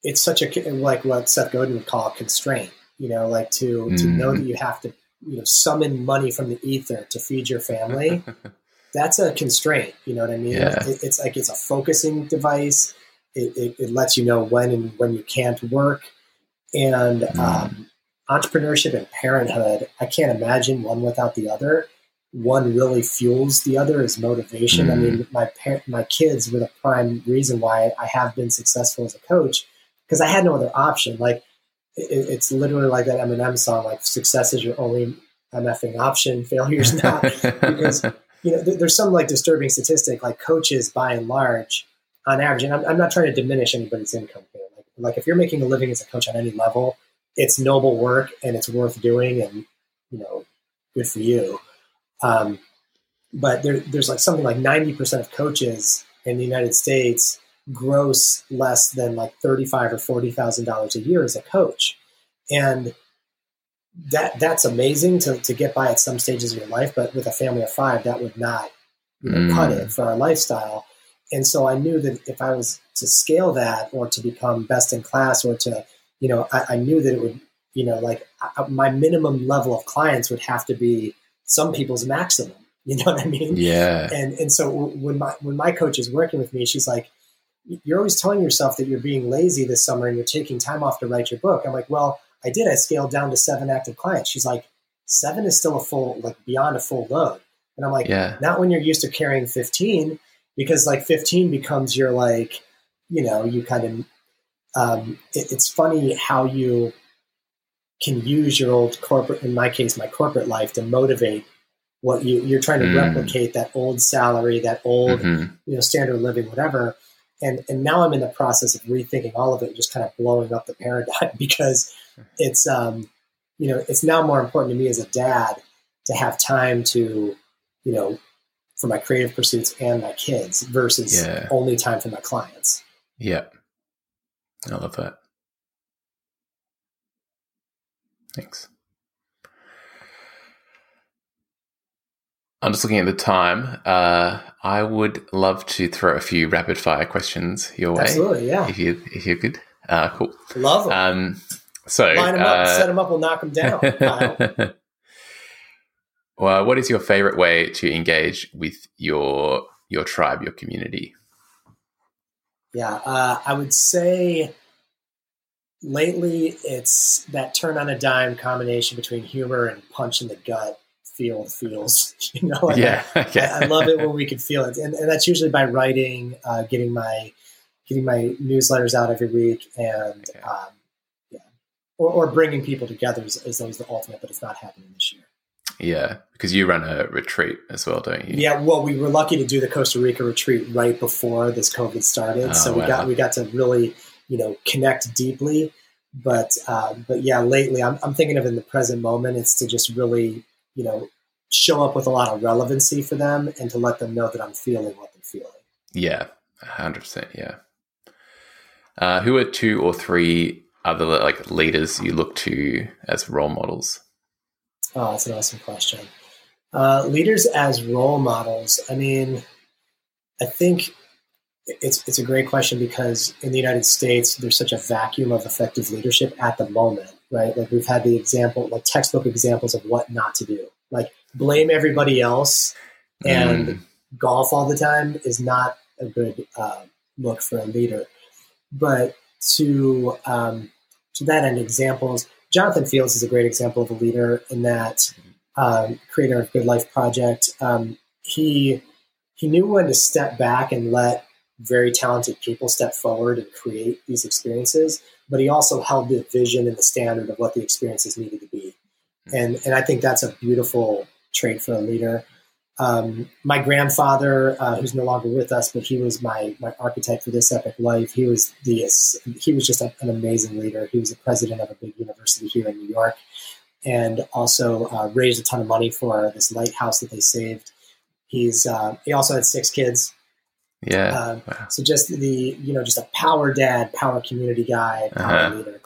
It's such a like what Seth Godin would call a constraint. You know, like to mm. to know mm. that you have to you know summon money from the ether to feed your family. [laughs] that's a constraint. You know what I mean? Yeah. It, it's like it's a focusing device. it, it, it, lets you know when and when you can't work. And mm. um, entrepreneurship and parenthood, I can't imagine one without the other. One really fuels the other is motivation. Mm. I mean, my par- my kids were the prime reason why I have been successful as a coach because I had no other option. Like it, it's literally like that Eminem song, like success is your only MFing option, [laughs] failure's not. because [laughs] you know, th- there's some like disturbing statistic, like coaches by and large, on average, and I'm, I'm not trying to diminish anybody's income here. Like, like if you're making a living as a coach on any level, it's noble work and it's worth doing, and you know, good for you. Um, but there, there's like something like 90% of coaches in the United States gross less than like thirty-five or forty thousand dollars a year as a coach, and that that's amazing to, to get by at some stages of your life. But with a family of five, that would not you know, mm. cut it for our lifestyle. And so I knew that if I was to scale that or to become best in class or to, you know, I, I knew that it would, you know, like I, my minimum level of clients would have to be some people's maximum. [laughs] You know what I mean? Yeah. And and so when my when my coach is working with me, she's like, you're always telling yourself that you're being lazy this summer and you're taking time off to write your book. I'm like, well, I did. I scaled down to seven active clients. She's like, seven is still a full, like beyond a full load. And I'm like, yeah. not when you're used to carrying 15, because like 15 becomes your like, you know, you kind of, um, it, it's funny how you can use your old corporate, in my case, my corporate life to motivate what you, you're trying to mm. replicate that old salary, that old, mm-hmm. you know, standard of living, whatever and and now I'm in the process of rethinking all of it, and just kind of blowing up the paradigm [laughs] because it's um, you know it's now more important to me as a dad to have time to you know for my creative pursuits and my kids versus yeah. only time for my clients. Yeah, I love that. Thanks. I'm just looking at the time. Uh, I would love to throw a few rapid fire questions your way. Absolutely, yeah. If you if you could, uh, cool. Love them. Um, so line them up, uh, set them up. We'll knock them down. [laughs] well, what is your favorite way to engage with your your tribe, your community? Yeah, uh, I would say lately it's that turn on a dime combination between humor and punch in the gut feel feels. [laughs] You know, yeah. [laughs] I, I, love it when we can feel it, and, and that's usually by writing, uh, getting my getting my newsletters out every week, and um, yeah, or, or, bringing people together is, is always the ultimate. But it's not happening this year. Yeah, because you run a retreat as well, don't you? Yeah, well, we were lucky to do the Costa Rica retreat right before this COVID started, oh, so we wow. got we got to really you know connect deeply. But uh, but yeah, lately I'm, I'm thinking of in the present moment, it's to just really you know, show up with a lot of relevancy for them and to let them know that I'm feeling what they're feeling. Yeah, 100%. Yeah. Uh, who are two or three other like leaders you look to as role models? Oh, that's an awesome question. Uh, leaders as role models. I mean, I think it's it's a great question because in the United States, there's such a vacuum of effective leadership at the moment right? Like we've had the example, like textbook examples of what not to do. Like blame everybody else and mm. golf all the time is not a good uh, look for a leader. But to um, to that end, examples. Jonathan Fields is a great example of a leader in that um, creator of Good Life Project. Um, he he knew when to step back and let very talented people step forward and create these experiences but he also held the vision and the standard of what the experiences needed to be. And, and I think that's a beautiful trait for a leader. Um, my grandfather, uh, who's no longer with us, but he was my, my architect for this epic life. He was the he was just a, an amazing leader. He was the president of a big university here in New York, and also uh, raised a ton of money for this lighthouse that they saved. He's uh, he also had six kids, yeah. Um, wow. So just the you know just a power dad, power community guy, power uh-huh. leader.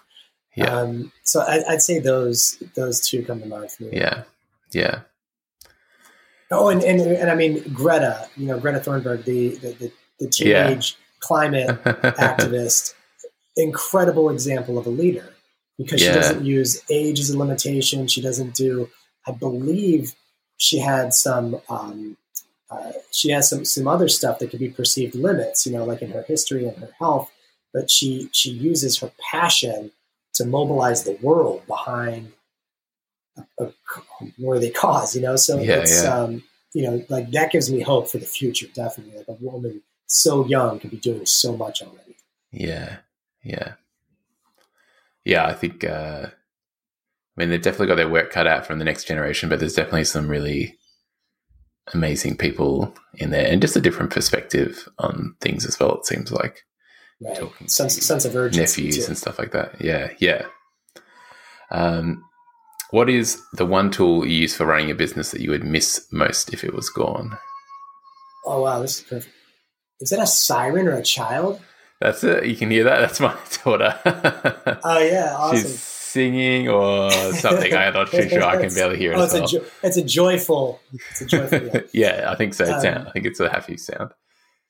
Yeah. Um, so I, would say those those two come to mind for me. Yeah. Yeah. Oh, and, and and I mean Greta, you know Greta Thunberg, the the, the, the teenage yeah. climate [laughs] activist, incredible example of a leader because yeah. she doesn't use age as a limitation. She doesn't do. I believe she had some um, uh, she has some some other stuff that could be perceived limits, you know, like in her history and her health. but she she uses her passion to mobilize the world behind a, a worthy cause. You know, so Yeah, it's yeah. um, you know like that gives me hope for the future. Definitely, like a woman so young can be doing so much already. Yeah, yeah, yeah. I think. Uh, I mean, they've definitely got their work cut out from the next generation, but there's definitely some really amazing people in there, and just a different perspective on things as well. It seems like Right, Talking sense sense of urgency. nephews too. and stuff like that. Yeah, yeah. Um, what is the one tool you use for running a business that you would miss most if it was gone? Oh wow, this is perfect. Is that a siren or a child? That's it. You can hear that. That's my [laughs] daughter. Oh yeah, awesome. She's singing or something. I'm not too sure. I can barely hear it. Oh, it's a jo- it's a joyful. It's a joyful. Yeah. [laughs] yeah, I think so. Um, sound, I think it's a happy sound.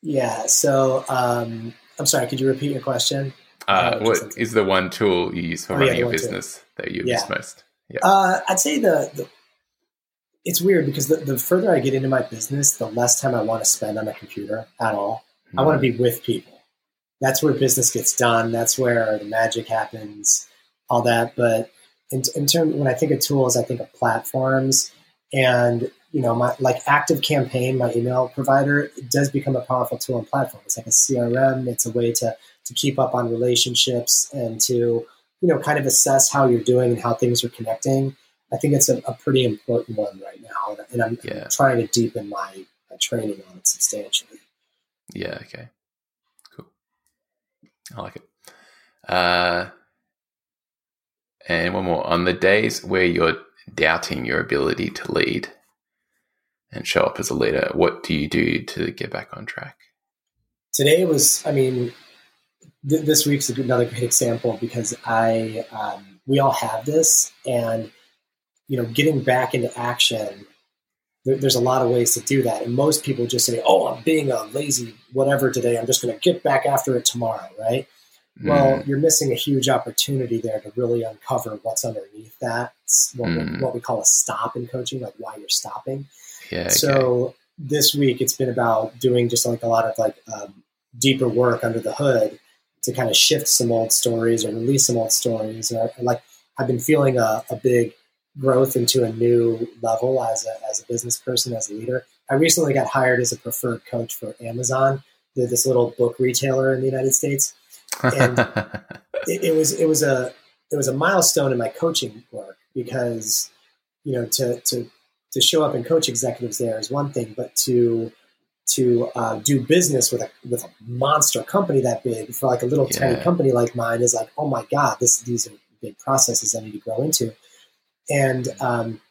yeah. So um, I'm sorry. Could you repeat your question? Uh, Oh, what is the one tool you use for Oh, running the a one tool. business that you Yeah. miss most? Yeah. Uh, I'd say the, the it's weird because the, the further I get into my business, the less time I want to spend on a computer at all. I want to be with people. That's where business gets done. That's where the magic happens, all that. But in, in terms, when I think of tools, I think of platforms, and you know, my like Active Campaign, my email provider, it does become a powerful tool and platform. It's like a CRM. It's a way to to keep up on relationships and to you know kind of assess how you're doing and how things are connecting. I think it's a, a pretty important one right now, and I'm, Yeah. I'm trying to deepen my, my training on it substantially. Yeah. Okay. Cool. I like it. Uh, and one more. On the days where you're doubting your ability to lead and show up as a leader, what do you do to get back on track? today was i mean th- this week's another great example because i um, we all have this and you know getting back into action there, there's a lot of ways to do that and most people just say oh i'm being a lazy whatever today i'm just going to get back after it tomorrow right well Mm, you're missing a huge opportunity there to really uncover what's underneath that what, we- Mm. what we call a stop in coaching like why you're stopping yeah. Okay. so this week it's been about doing just like a lot of like um, deeper work under the hood to kind of shift some old stories or release some old stories. Or, like I've been feeling a, a big growth into a new level as a, as a business person, as a leader. I recently got hired as a preferred coach for Amazon. This little book retailer in the United States. and- [laughs] it, it was it was a it was a milestone in my coaching work because you know to to to show up and coach executives there is one thing, but to to uh, do business with a with a monster company that big for like a little tiny company like mine is like oh my god this these are big processes I need to grow into, and um,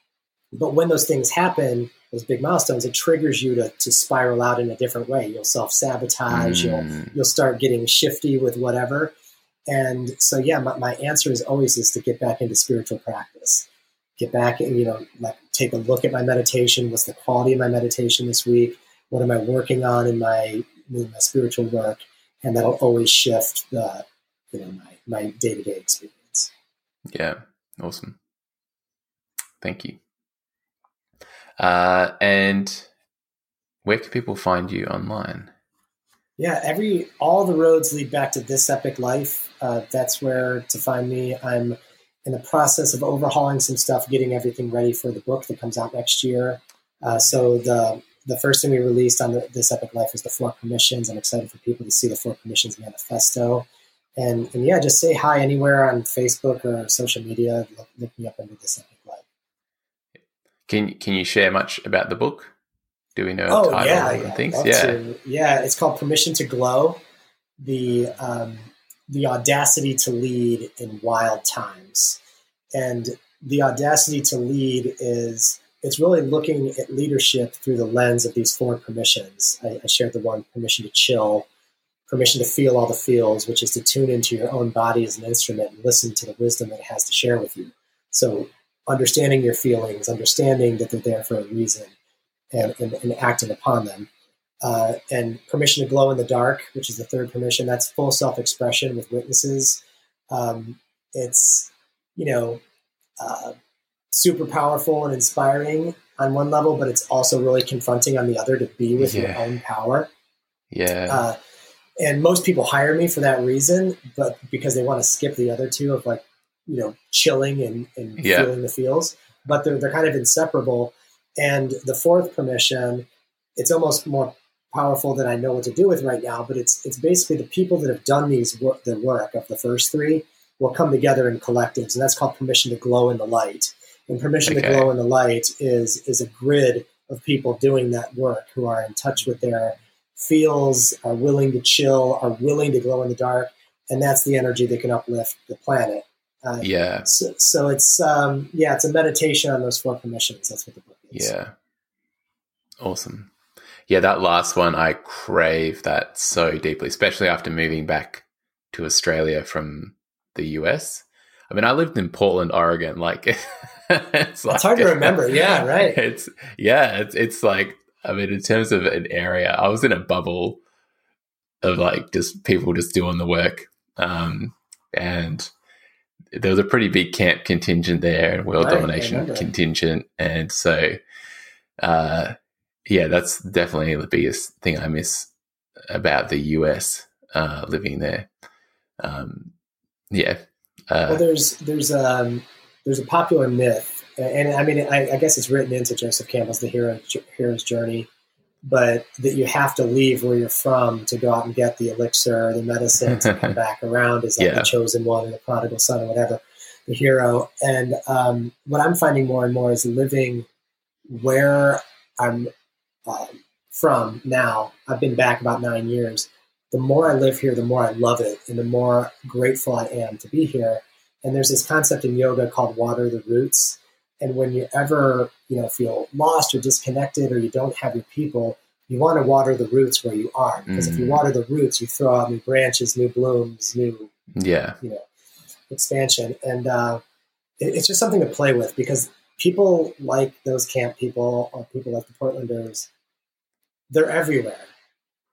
but when those things happen, those big milestones, it triggers you to to spiral out in a different way. You'll self sabotage. You'll Mm, you'll start getting shifty with whatever. And so, yeah, my, my answer is always is to get back into spiritual practice. Get back and, you know, like take a look at my meditation. What's the quality of my meditation this week? What am I working on in my, in my spiritual work? And that'll always shift the, you know, my, my day-to-day experience. yeah. Awesome. Thank you. Uh, and where can people find you online? Yeah, every all the roads lead back to this epic life. Uh, that's where to find me. I'm in the process of overhauling some stuff, getting everything ready for the book that comes out next year. Uh, so the the first thing we released on the, this epic life was the four permissions. I'm excited for people to see the four permissions manifesto. And, and yeah, just say hi anywhere on Facebook or social media. Look, look me up under this epic life. Can can you share much about the book? Do we know Oh title yeah, and yeah, things? Yeah. to. yeah. It's called Permission to Glow: the um, the audacity to lead in wild times, and the audacity to lead is it's really looking at leadership through the lens of these four permissions. I, I shared the one permission to chill, permission to feel all the feels, which is to tune into your own body as an instrument and listen to the wisdom that it has to share with you. So understanding your feelings, understanding that they're there for a reason and, and, and acting upon them. Uh, and permission to glow in the dark, which is the third permission. That's full self-expression with witnesses. Um, it's you know uh, super powerful and inspiring on one level, but it's also really confronting on the other to be with your own power. Yeah. Uh, and most people hire me for that reason, but because they want to skip the other two of like, you know, chilling and, and Yeah. feeling the feels, but they're, they're kind of inseparable. And the fourth permission, it's almost more powerful than I know what to do with right now, but it's, it's basically the people that have done these work, the work of the first three will come together in collectives. And that's called permission to glow in the light. And permission Okay. to glow in the light is, is a grid of people doing that work who are in touch with their feels, are willing to chill, are willing to glow in the dark, and that's the energy that can uplift the planet. Uh, Yeah. so, so it's um, yeah, it's a meditation on those four permissions. That's what the book is. Yeah. Awesome. Yeah, that last one, I crave that so deeply, especially after moving back to Australia from the US. I mean, I lived in Portland, Oregon. Like, [laughs] it's, It's hard to remember. [laughs] Yeah, right. It's yeah, it's it's like I mean, in terms of an area, I was in a bubble of like just people just doing the work, um, and there was a pretty big camp contingent there and world Right, domination contingent, and so uh, yeah, that's definitely the biggest thing I miss about the US uh, living there. Um, yeah, Well, uh, there's there's um there's a popular myth, and I mean, I, I guess it's written into Joseph Campbell's The Hero Hero's Journey, but that you have to leave where you're from to go out and get the elixir, the medicine, to come [laughs] back around as like Yeah. the chosen one or the prodigal son or whatever, the hero. And um, what I'm finding more and more is living where I'm um, from now. I've been back about nine years. The more I live here, the more I love it, and the more grateful I am to be here. And there's this concept in yoga called water the roots. And when you ever, you know, feel lost or disconnected or you don't have your people, you want to water the roots where you are. Because if you Mm. water the roots, you throw out new branches, new blooms, new yeah, you know expansion and uh, it, it's just something to play with because people like those camp people or people like the portlanders they're everywhere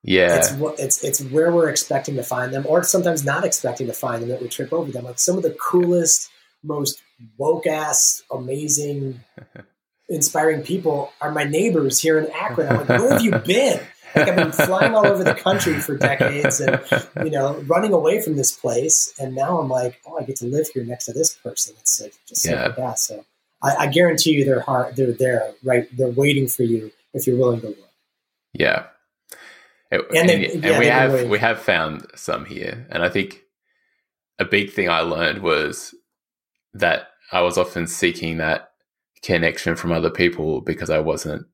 yeah, it's it's it's where we're expecting to find them or sometimes not expecting to find them that we trip over them. Like some of the coolest most woke ass amazing [laughs] inspiring people are my neighbors here in akron. I'm like where have you been? Like I've been flying all over the country for decades and you know running away from this place and now I'm like oh I get to live here next to this person. It's like just so Yeah. badass. So I, I guarantee you they're hard they're there right they're waiting for you if you're willing to look. Yeah. It- And they- and yeah, we have really- we have found some here. And I think a big thing I learned was that I was often seeking that connection from other people because I wasn't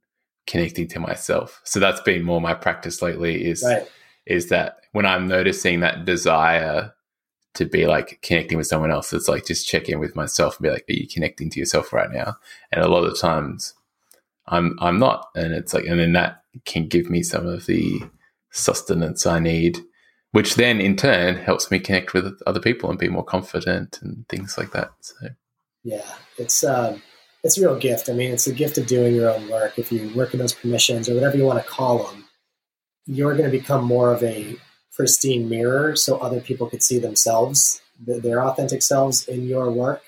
connecting to myself. So that's been more my practice lately is right is that when I'm noticing that desire to be like connecting with someone else, it's like just check in with myself and be like, are you connecting to yourself right now? And a lot of times I'm I'm not. And it's like and then that can give me some of the sustenance I need, which then in turn helps me connect with other people and be more confident and things like that. So yeah it's um it's a real gift. I mean it's a gift of doing your own work. If you work in those permissions or whatever you want to call them you're going to become more of a pristine mirror so other people could see themselves their authentic selves in your work.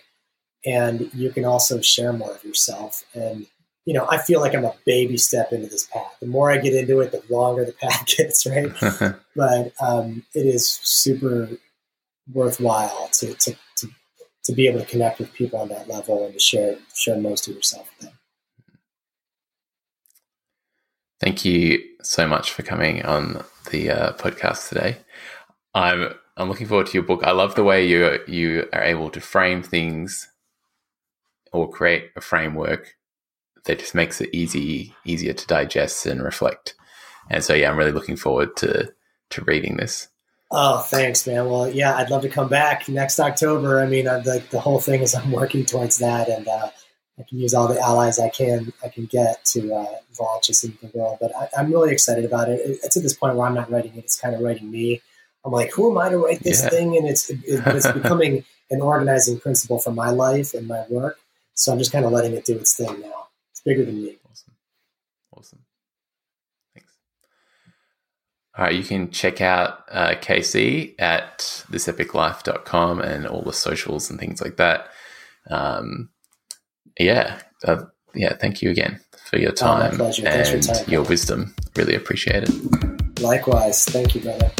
And you can also share more of yourself. And you know i feel like i'm a baby step into this path the more i get into it the longer the [laughs] path gets right [laughs] but um, it is super worthwhile to, to, to, to be able to connect with people on that level and to share share most of yourself with them Thank you so much for coming on the uh, podcast today. I'm I'm looking forward to your book. I love the way you you are able to frame things or create a framework that just makes it easy easier to digest and reflect. And so yeah, I'm really looking forward to to reading this. Oh, thanks, man. Well, yeah, I'd love to come back next October. I mean, uh, the the whole thing is I'm working towards that, and uh, I can use all the allies I can I can get to uh, launch this into the world. But I, I'm really excited about it. it. It's at this point where I'm not writing it; it's kind of writing me. I'm like, who am I to write this Yeah. thing? And it's it, it's [laughs] becoming an organizing principle for my life and my work. So I'm just kind of letting it do its thing now. Bigger than me. Awesome. Awesome. Thanks. All right, you can check out uh, KC at thisepiclife.com and all the socials and things like that. Um, yeah. Uh, yeah, thank you again for your Oh, time for and your time. your wisdom. Really appreciate it. Likewise. Thank you, brother.